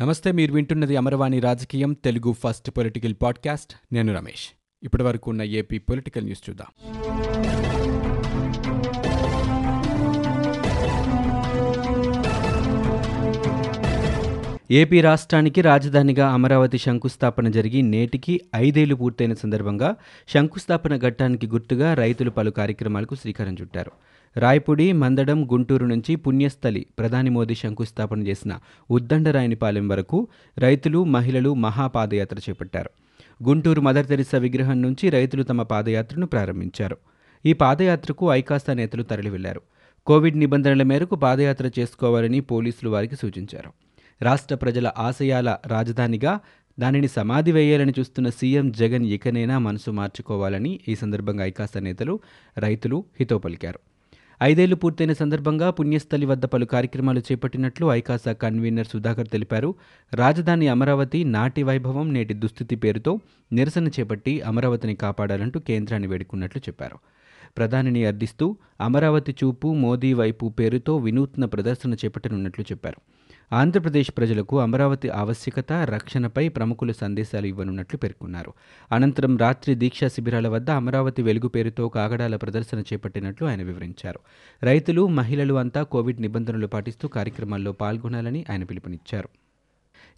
నమస్తే మీరు వింటున్నది అమరవాణి రాజకీయం తెలుగు ఫస్ట్ పొలిటికల్ పాడ్కాస్ట్. నేను రమేష్. ఇప్పటి వరకు ఉన్న ఏపీ పొలిటికల్ న్యూస్ చూద్దాం. ఏపీ రాష్ట్రానికి రాజధానిగా అమరావతి శంకుస్థాపన జరిగి నేటికి ఐదేళ్ళు పూర్తయిన సందర్భంగా శంకుస్థాపన ఘట్టానికి గుర్తుగా రైతులు పలు కార్యక్రమాలకు శ్రీకారం చుట్టారు. రాయపూడి మందడం గుంటూరు నుంచి పుణ్యస్థలి ప్రధాని మోదీ శంకుస్థాపన చేసిన ఉద్దండరాయనిపాలెం వరకు రైతులు మహిళలు మహాపాదయాత్ర చేపట్టారు. గుంటూరు మదర్ తెరిసా విగ్రహం నుంచి రైతులు తమ పాదయాత్రను ప్రారంభించారు. ఈ పాదయాత్రకు ఐకాస్తా నేతలు తరలివెళ్ళారు. కోవిడ్ నిబంధనల మేరకు పాదయాత్ర చేసుకోవాలని పోలీసులు వారికి సూచించారు. రాష్ట్ర ప్రజల ఆశయాల రాజధానిగా దానిని సమాధి వేయాలని చూస్తున్న సీఎం జగన్ ఇకనైనా మనసు మార్చుకోవాలని ఈ సందర్భంగా ఐకాస్తా నేతలు రైతులు హితో పలికారు. ఐదేళ్ళు పూర్తయిన సందర్భంగా పుణ్యస్థలి వద్ద పలు కార్యక్రమాలు చేపట్టినట్లు ఐకాసా కన్వీనర్ సుధాకర్ తెలిపారు. రాజధాని అమరావతి నాటి వైభవం నేటి దుస్థితి పేరుతో నిరసన చేపట్టి అమరావతిని కాపాడాలంటూ కేంద్రాన్ని వేడుకున్నట్లు చెప్పారు. ప్రధానిని అర్థిస్తూ అమరావతి చూపు మోదీ వైపు పేరుతో వినూత్న ప్రదర్శన చేపట్టనున్నట్లు చెప్పారు. ఆంధ్రప్రదేశ్ ప్రజలకు అమరావతి ఆవశ్యకత రక్షణపై ప్రముఖులు సందేశాలు ఇవ్వనున్నట్లు పేర్కొన్నారు. అనంతరం రాత్రి దీక్షా శిబిరాల వద్ద అమరావతి వెలుగు పేరుతో కాగడాల ప్రదర్శన చేపట్టినట్లు ఆయన వివరించారు. రైతులు మహిళలు అంతా కోవిడ్ నిబంధనలు పాటిస్తూ కార్యక్రమాల్లో పాల్గొనాలని ఆయన పిలుపునిచ్చారు.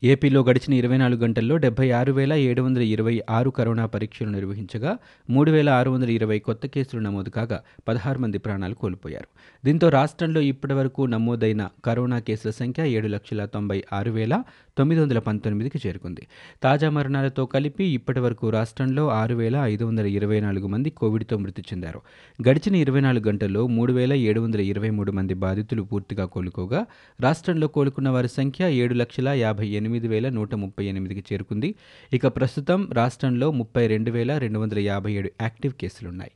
ఏపీలో గడిచిన ఇరవై నాలుగు గంటల్లో డెబ్బై ఆరు వేల ఏడు వందల ఇరవై ఆరు కరోనా పరీక్షలు నిర్వహించగా మూడు వేల ఆరు వందల ఇరవై కొత్త కేసులు నమోదు కాగా పదహారు మంది ప్రాణాలు కోల్పోయారు. దీంతో రాష్ట్రంలో ఇప్పటివరకు నమోదైన కరోనా కేసుల సంఖ్య ఏడు లక్షల తొంభై ఆరు వేల తొమ్మిది వందల పంతొమ్మిదికి చేరుకుంది. తాజా మరణాలతో కలిపి ఇప్పటివరకు రాష్ట్రంలో ఆరు వేల ఐదు వందల ఇరవై నాలుగు మంది కోవిడ్తో మృతి చెందారు. గడిచిన ఇరవై నాలుగు గంటల్లో మూడు వేల ఏడు వందల ఇరవై మూడు మంది బాధితులు పూర్తిగా కోలుకోగా రాష్ట్రంలో కోలుకున్న వారి సంఖ్య ఏడు లక్షల యాభై ఎనిమిది ఎనిమిది వేల నూట ముప్పై ఎనిమిదికి చేరుకుంది. ఇక ప్రస్తుతం రాష్ట్రంలో ముప్పై రెండు వేల రెండు వందల యాభై ఏడు యాక్టివ్ కేసులున్నాయి.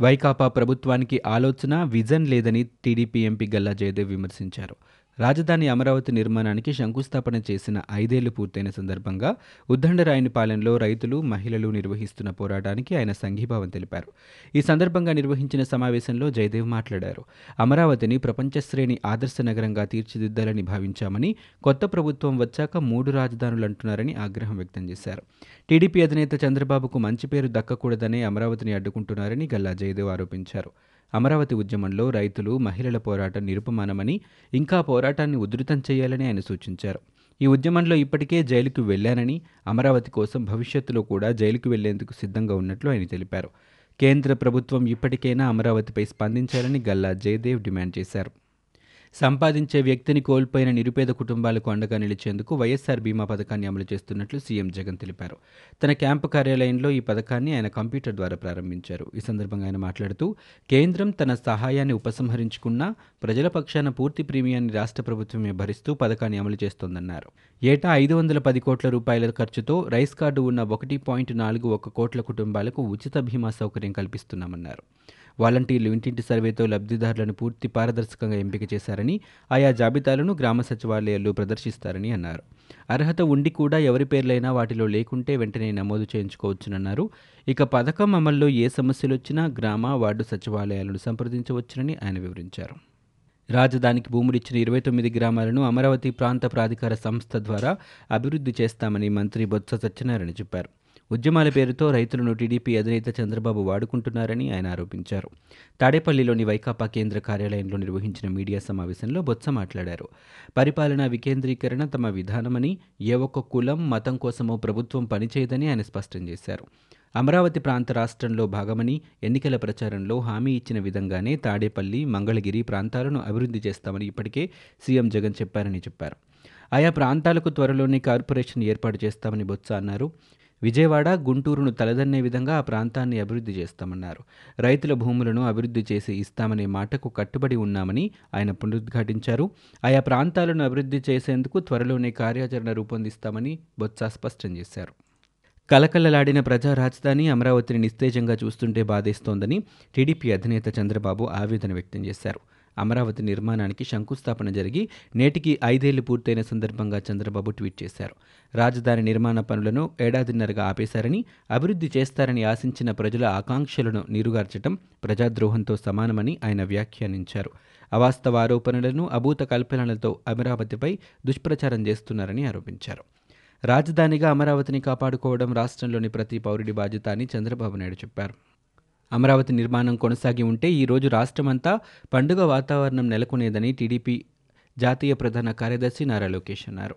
వైకాపా ప్రభుత్వానికి ఆలోచన విజన్ లేదని టీడీపీ ఎంపీ గల్లా జయదేవ్ విమర్శించారు. రాజధాని అమరావతి నిర్మాణానికి శంకుస్థాపన చేసిన ఐదేళ్ళు పూర్తయిన సందర్భంగా ఉద్దండరాయనిపాలెంలో రైతులు మహిళలు నిర్వహిస్తున్న పోరాటానికి ఆయన సంఘీభావం తెలిపారు. ఈ సందర్భంగా నిర్వహించిన సమావేశంలో జయదేవ్ మాట్లాడారు. అమరావతిని ప్రపంచశ్రేణి ఆదర్శ నగరంగా తీర్చిదిద్దాలని భావించామని కొత్త ప్రభుత్వం వచ్చాక మూడు రాజధానులు అంటున్నారని ఆగ్రహం వ్యక్తం చేశారు. టీడీపీ అధినేత చంద్రబాబుకు మంచి పేరు దక్కకూడదనే అమరావతిని అడ్డుకుంటున్నారని గల్లా జయదేవ్ ఆరోపించారు. అమరావతి ఉద్యమంలో రైతులు మహిళల పోరాటం నిరుపమానమని ఇంకా పోరాటాన్ని ఉధృతం చేయాలని ఆయన సూచించారు. ఈ ఉద్యమంలో ఇప్పటికే జైలుకు వెళ్ళానని అమరావతి కోసం భవిష్యత్తులో కూడా జైలుకు వెళ్ళేందుకు సిద్ధంగా ఉన్నట్లు ఆయన తెలిపారు. కేంద్ర ప్రభుత్వం ఇప్పటికైనా అమరావతిపై స్పందించాలని గల్లా జయదేవ్ డిమాండ్ చేశారు. సంపాదించే వ్యక్తిని కోల్పోయిన నిరుపేద కుటుంబాలకు అండగా నిలిచేందుకు వైఎస్ఆర్ బీమా పథకాన్ని అమలు చేస్తున్నట్లు సీఎం జగన్ తెలిపారు. తన క్యాంపు కార్యాలయంలో ఈ పథకాన్ని ఆయన కంప్యూటర్ ద్వారా ప్రారంభించారు. ఈ సందర్భంగా ఆయన మాట్లాడుతూ కేంద్రం తన సహాయాన్ని ఉపసంహరించుకున్నా ప్రజల పక్షాన పూర్తి ప్రీమియాన్ని రాష్ట్ర ప్రభుత్వమే భరిస్తూ పథకాన్ని అమలు చేస్తోందన్నారు. ఏటా ఐదు వందల పది కోట్ల రూపాయల ఖర్చుతో రైస్ కార్డు ఉన్న ఒకటి పాయింట్ నాలుగు ఒక కోట్ల కుటుంబాలకు ఉచిత బీమా సౌకర్యం కల్పిస్తున్నామన్నారు. వాలంటీర్లు ఇంటింటి సర్వేతో లబ్ధిదారులను పూర్తి పారదర్శకంగా ఎంపిక చేశారని ఆయా జాబితాలను గ్రామ సచివాలయాల్లో ప్రదర్శిస్తారని అన్నారు. అర్హత ఉండి కూడా ఎవరి పేర్లైనా వాటిలో లేకుంటే వెంటనే నమోదు చేయించుకోవచ్చునన్నారు. ఇక పథకం అమల్లో ఏ సమస్యలు వచ్చినా గ్రామ వార్డు సచివాలయాలను సంప్రదించవచ్చునని ఆయన వివరించారు. రాజధానికి భూములిచ్చిన ఇరవై తొమ్మిది గ్రామాలను అమరావతి ప్రాంత ప్రాధికార సంస్థ ద్వారా అభివృద్ధి చేస్తామని మంత్రి బొత్స సత్యనారాయణ చెప్పారు. ఉద్యమాల పేరుతో రైతులను టీడీపీ అధినేత చంద్రబాబు వాడుకుంటున్నారని ఆయన ఆరోపించారు. తాడేపల్లిలోని వైకాపా కేంద్ర కార్యాలయంలో నిర్వహించిన మీడియా సమావేశంలో బొత్స మాట్లాడారు. పరిపాలనా వికేంద్రీకరణ తమ విధానమని ఏ ఒక్క కులం మతం కోసమో ప్రభుత్వం పనిచేయదని ఆయన స్పష్టం చేశారు. అమరావతి ప్రాంత రాష్ట్రంలో భాగమని ఎన్నికల ప్రచారంలో హామీ ఇచ్చిన విధంగానే తాడేపల్లి మంగళగిరి ప్రాంతాలను అభివృద్ధి చేస్తామని ఇప్పటికే సీఎం జగన్ చెప్పారని చెప్పారు. ఆయా ప్రాంతాలకు త్వరలోనే కార్పొరేషన్ ఏర్పాటు చేస్తామని బొత్స అన్నారు. విజయవాడ గుంటూరును తలదన్నే విధంగా ఆ ప్రాంతాన్ని అభివృద్ధి చేస్తామన్నారు. రైతుల భూములను అభివృద్ధి చేసి ఇస్తామనే మాటకు కట్టుబడి ఉన్నామని ఆయన పునరుద్ఘాటించారు. ఆయా ప్రాంతాలను అభివృద్ధి చేసేందుకు త్వరలోనే కార్యాచరణ రూపొందిస్తామని బొత్స స్పష్టం చేశారు. కలకలలాడిన ప్రజా రాజధాని అమరావతిని నిస్తేజంగా చూస్తుంటే బాధేస్తోందని టీడీపీ అధినేత చంద్రబాబు ఆవేదన వ్యక్తం చేశారు. అమరావతి నిర్మాణానికి శంకుస్థాపన జరిగి నేటికి ఐదేళ్ళు పూర్తయిన సందర్భంగా చంద్రబాబు ట్వీట్ చేశారు. రాజధాని నిర్మాణ పనులను ఏడాదిన్నరగా ఆపేశారని అభివృద్ధి చేస్తారని ఆశించిన ప్రజల ఆకాంక్షలను నీరుగార్చడం ప్రజాద్రోహంతో సమానమని ఆయన వ్యాఖ్యానించారు. అవాస్తవ ఆరోపణలను అభూత కల్పనలతో అమరావతిపై దుష్ప్రచారం చేస్తున్నారని ఆరోపించారు. రాజధానిగా అమరావతిని కాపాడుకోవడం రాష్ట్రంలోని ప్రతి పౌరుడి బాధ్యత అని చంద్రబాబు నాయుడు చెప్పారు. అమరావతి నిర్మాణం కొనసాగి ఉంటే ఈరోజు రాష్ట్రమంతా పండుగ వాతావరణం నెలకొనేదని టీడీపీ జాతీయ ప్రధాన కార్యదర్శి నారా లోకేష్ అన్నారు.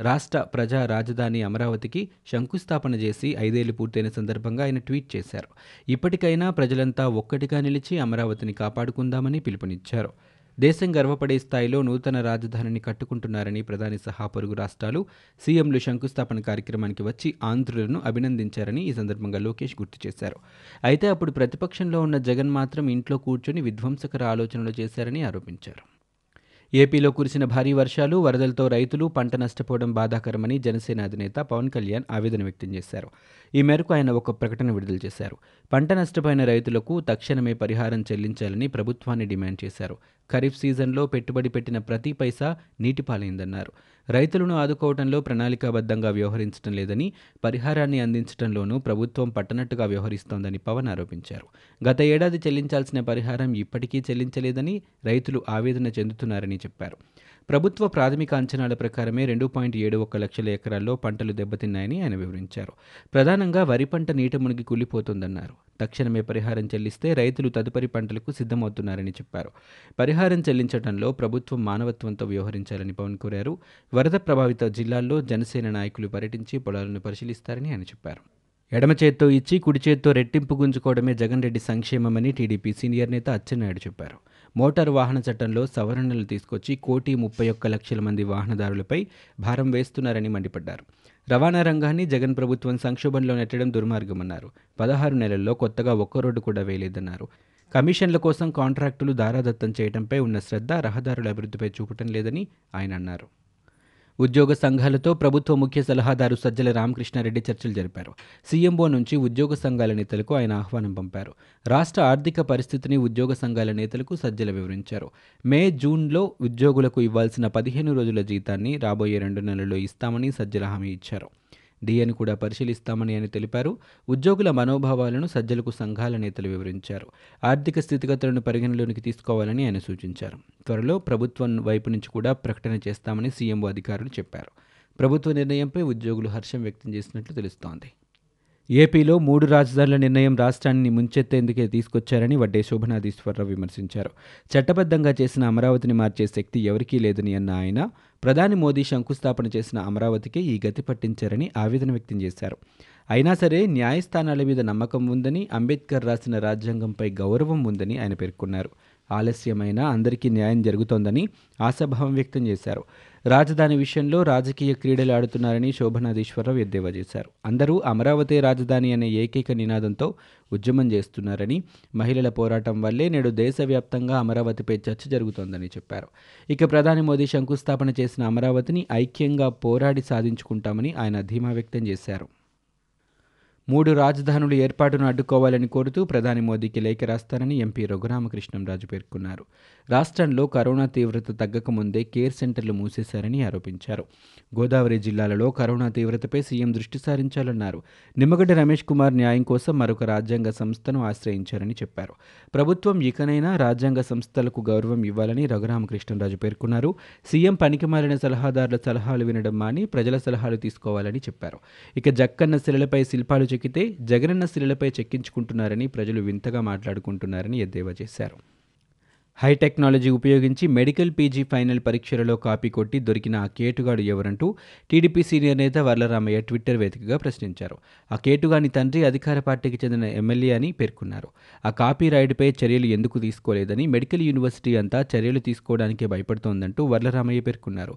రాష్ట్ర ప్రజా రాజధాని అమరావతికి శంకుస్థాపన చేసి ఐదేళ్ళు పూర్తయిన సందర్భంగా ఆయన ట్వీట్ చేశారు. ఇప్పటికైనా ప్రజలంతా ఒక్కటిగా నిలిచి అమరావతిని కాపాడుకుందామని పిలుపునిచ్చారు. దేశం గర్వపడే స్థాయిలో నూతన రాజధానిని కట్టుకుంటున్నారని ప్రధాని సహా పొరుగు రాష్ట్రాలు సీఎంలు శంకుస్థాపన కార్యక్రమానికి వచ్చి ఆంధ్రులను అభినందించారని ఈ సందర్భంగా లోకేష్ గుర్తు చేశారు. అయితే అప్పుడు ప్రతిపక్షంలో ఉన్న జగన్ మాత్రం ఇంట్లో కూర్చొని విధ్వంసకర ఆలోచనలు చేశారని ఆరోపించారు. ఏపీలో కురిసిన భారీ వర్షాలు వరదలతో రైతులు పంట నష్టపోవడం బాధాకరమని జనసేన అధినేత పవన్ కళ్యాణ్ ఆవేదన వ్యక్తం చేశారు. ఈ మేరకు ఆయన ఒక ప్రకటన విడుదల చేశారు. పంట నష్టపోయిన రైతులకు తక్షణమే పరిహారం చెల్లించాలని ప్రభుత్వాన్ని డిమాండ్ చేశారు. ఖరీఫ్ సీజన్లో పెట్టుబడి పెట్టిన ప్రతి పైసా నీటిపాలైందన్నారు. రైతులను ఆదుకోవడంలో ప్రణాళికాబద్ధంగా వ్యవహరించడం లేదని పరిహారాన్ని అందించడంలోనూ ప్రభుత్వం పట్టనట్టుగా వ్యవహరిస్తోందని పవన్ ఆరోపించారు. గత ఏడాది చెల్లించాల్సిన పరిహారం ఇప్పటికీ చెల్లించలేదని రైతులు ఆవేదన చెందుతున్నారని చెప్పారు. ప్రభుత్వ ప్రాథమిక అంచనాల ప్రకారమే రెండు పాయింట్ ఏడు ఒక్క లక్షల ఎకరాల్లో పంటలు దెబ్బతిన్నాయని ఆయన వివరించారు. ప్రధానంగా వరి పంట నీట మునిగి కూలిపోతుందన్నారు. తక్షణమే పరిహారం చెల్లిస్తే రైతులు తదుపరి పంటలకు సిద్ధమవుతున్నారని చెప్పారు. పరిహారం చెల్లించడంలో ప్రభుత్వం మానవత్వంతో వ్యవహరించాలని పవన్ కోరారు. వరద ప్రభావిత జిల్లాల్లో జనసేన నాయకులు పర్యటించి పొలాలను పరిశీలిస్తారని ఆయన చెప్పారు. ఎడమ చేత్తో ఇచ్చి కుడి చేత్తో రెట్టింపు గుంజుకోవడమే జగన్ రెడ్డి సంక్షేమమని టీడీపీ సీనియర్ నేత అచ్చెన్నాయుడు చెప్పారు. మోటారు వాహన చట్టంలో సవరణలు తీసుకొచ్చి కోటి ముప్పై ఒక్క లక్షల మంది వాహనదారులపై భారం వేస్తున్నారని మండిపడ్డారు. రవాణా రంగాన్ని జగన్ ప్రభుత్వం సంక్షోభంలో నెట్టడం దుర్మార్గమన్నారు. పదహారు నెలల్లో కొత్తగా ఒక్క రోడ్డు కూడా వేయలేదన్నారు. కమిషన్ల కోసం కాంట్రాక్టులు దారాదత్తం చేయడంపై ఉన్న శ్రద్ధ రహదారుల అభివృద్ధిపై చూపటం లేదని ఆయన అన్నారు. ఉద్యోగ సంఘాలతో ప్రభుత్వ ముఖ్య సలహాదారు సజ్జల రామకృష్ణారెడ్డి చర్చలు జరిపారు. సీఎంఓ నుంచి ఉద్యోగ సంఘాల నేతలకు ఆయన ఆహ్వానం పంపారు. రాష్ట్ర ఆర్థిక పరిస్థితిని ఉద్యోగ సంఘాల నేతలకు సజ్జల వివరించారు. మే జూన్లో ఉద్యోగులకు ఇవ్వాల్సిన పదిహేను రోజుల జీతాన్ని రాబోయే రెండు నెలల్లో ఇస్తామని సజ్జల హామీ ఇచ్చారు. డిఎన్ కూడా పరిశీలిస్తామని ఆయన తెలిపారు. ఉద్యోగుల మనోభావాలను సజ్జలకు సంఘాల నేతలు వివరించారు. ఆర్థిక స్థితిగతులను పరిగణలోనికి తీసుకోవాలని ఆయన సూచించారు. త్వరలో ప్రభుత్వం వైపు నుంచి కూడా ప్రకటన చేస్తామని సీఎంఓ అధికారులు చెప్పారు. ప్రభుత్వ నిర్ణయంపై ఉద్యోగులు హర్షం వ్యక్తం చేసినట్లు తెలుస్తోంది. ఏపీలో మూడు రాజధానుల నిర్ణయం రాష్ట్రాన్ని ముంచెత్తేందుకే తీసుకొచ్చారని వడ్డే శోభనాధీశ్వరరావు విమర్శించారు. చట్టబద్ధంగా చేసిన అమరావతిని మార్చే శక్తి ఎవరికీ లేదని అన్న ఆయన ప్రధాని మోదీ శంకుస్థాపన చేసిన అమరావతికే ఈ గతి పట్టించారని ఆవేదన వ్యక్తం చేశారు. అయినా సరే న్యాయస్థానాల మీద నమ్మకం ఉందని అంబేద్కర్ రాసిన రాజ్యాంగంపై గౌరవం ఉందని ఆయన పేర్కొన్నారు. ఆలస్యమైనా అందరికీ న్యాయం జరుగుతోందని ఆశాభావం వ్యక్తం చేశారు. రాజధాని విషయంలో రాజకీయ క్రీడలు ఆడుతున్నారని శోభనాధీశ్వరరావు ఎద్దేవా చేశారు. అందరూ అమరావతి రాజధాని అనే ఏకైక నినాదంతో ఉద్యమం చేస్తున్నారని మహిళల పోరాటం వల్లే నేడు దేశవ్యాప్తంగా అమరావతిపై చర్చ జరుగుతోందని చెప్పారు. ఇక ప్రధాని మోదీ శంకుస్థాపన చేసిన అమరావతిని ఐక్యంగా పోరాడి సాధించుకుంటామని ఆయన ధీమా వ్యక్తం చేశారు. మూడు రాజధానులు ఏర్పాటును అడ్డుకోవాలని కోరుతూ ప్రధాని మోదీకి లేఖ రాస్తారని ఎంపీ రఘురామకృష్ణంరాజు పేర్కొన్నారు. రాష్ట్రంలో కరోనా తీవ్రత తగ్గకముందే కేర్ సెంటర్లు మూసేశారని ఆరోపించారు. గోదావరి జిల్లాలలో కరోనా తీవ్రతపై సీఎం దృష్టి సారించాలన్నారు. నిమ్మగడ్డ రమేష్ కుమార్ న్యాయం కోసం మరొక రాజ్యాంగ సంస్థను ఆశ్రయించారని చెప్పారు. ప్రభుత్వం ఇకనైనా రాజ్యాంగ సంస్థలకు గౌరవం ఇవ్వాలని రఘురామకృష్ణంరాజు పేర్కొన్నారు. సీఎం పనికిమాలిన సలహాదారుల సలహాలు వినడం మాని ప్రజల సలహాలు తీసుకోవాలని చెప్పారు. ఇక జక్కన్న శిలలపై శిల్పాలు చెక్కితే జగనన్న శిలలపై చెక్కించుకుంటున్నారని ప్రజలు వింతగా మాట్లాడుకుంటున్నారని ఎద్దేవా చేశారు. హై టెక్నాలజీ ఉపయోగించి మెడికల్ పీజీ ఫైనల్ పరీక్షలలో కాపీ కొట్టి దొరికిన ఆ కేటుగాడు ఎవరంటూ టీడీపీ సీనియర్ నేత వర్లరామయ్య ట్విట్టర్ వేదికగా ప్రశ్నించారు. ఆ కేటుగాని తండ్రి అధికార పార్టీకి చెందిన ఎమ్మెల్యే అని పేర్కొన్నారు. ఆ కాపీ రైడ్పై చర్యలు ఎందుకు తీసుకోలేదని మెడికల్ యూనివర్సిటీ అంతా చర్యలు తీసుకోవడానికే భయపడుతోందంటూ వర్లరామయ్య పేర్కొన్నారు.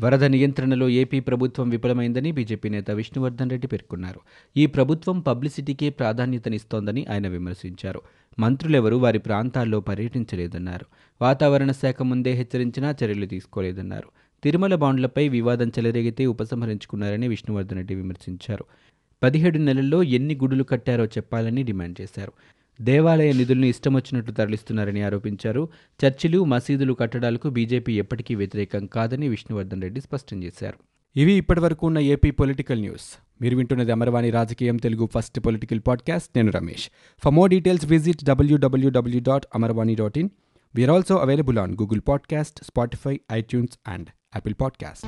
వరద నియంత్రణలో ఏపీ ప్రభుత్వం విఫలమైందని బీజేపీ నేత విష్ణువర్ధన్ రెడ్డి పేర్కొన్నారు. ఈ ప్రభుత్వం పబ్లిసిటీకే ప్రాధాన్యతనిస్తోందని ఆయన విమర్శించారు. మంత్రులెవరూ వారి ప్రాంతాల్లో పర్యటించలేదన్నారు. వాతావరణ శాఖ ముందే హెచ్చరించినా చర్యలు తీసుకోలేదన్నారు. తిరుమల బాండ్లపై వివాదం చెలరేగితే ఉపసంహరించుకున్నారని విష్ణువర్ధన్ రెడ్డి విమర్శించారు. పదిహేడు నెలల్లో ఎన్ని గుడులు కట్టారో చెప్పాలని డిమాండ్ చేశారు. దేవాలయ నిధులను ఇష్టమొచ్చినట్లు తరలిస్తున్నారని ఆరోపించారు. చర్చిలు మసీదులు కట్టడాలకు బీజేపీ ఎప్పటికీ వ్యతిరేకం కాదని విష్ణువర్ధన్ రెడ్డి స్పష్టం చేశారు. ఇవి ఇప్పటివరకు ఉన్న ఏపీ పొలిటికల్ న్యూస్. మీరు వింటున్నది అమర్వాణి రాజకీయం తెలుగు ఫస్ట్ పొలిటికల్ పాడ్కాస్ట్. నేను Ramesh. For more details visit WWW dot Amarvani dot in we're also available on Google podcast Spotify iTunes and Apple podcast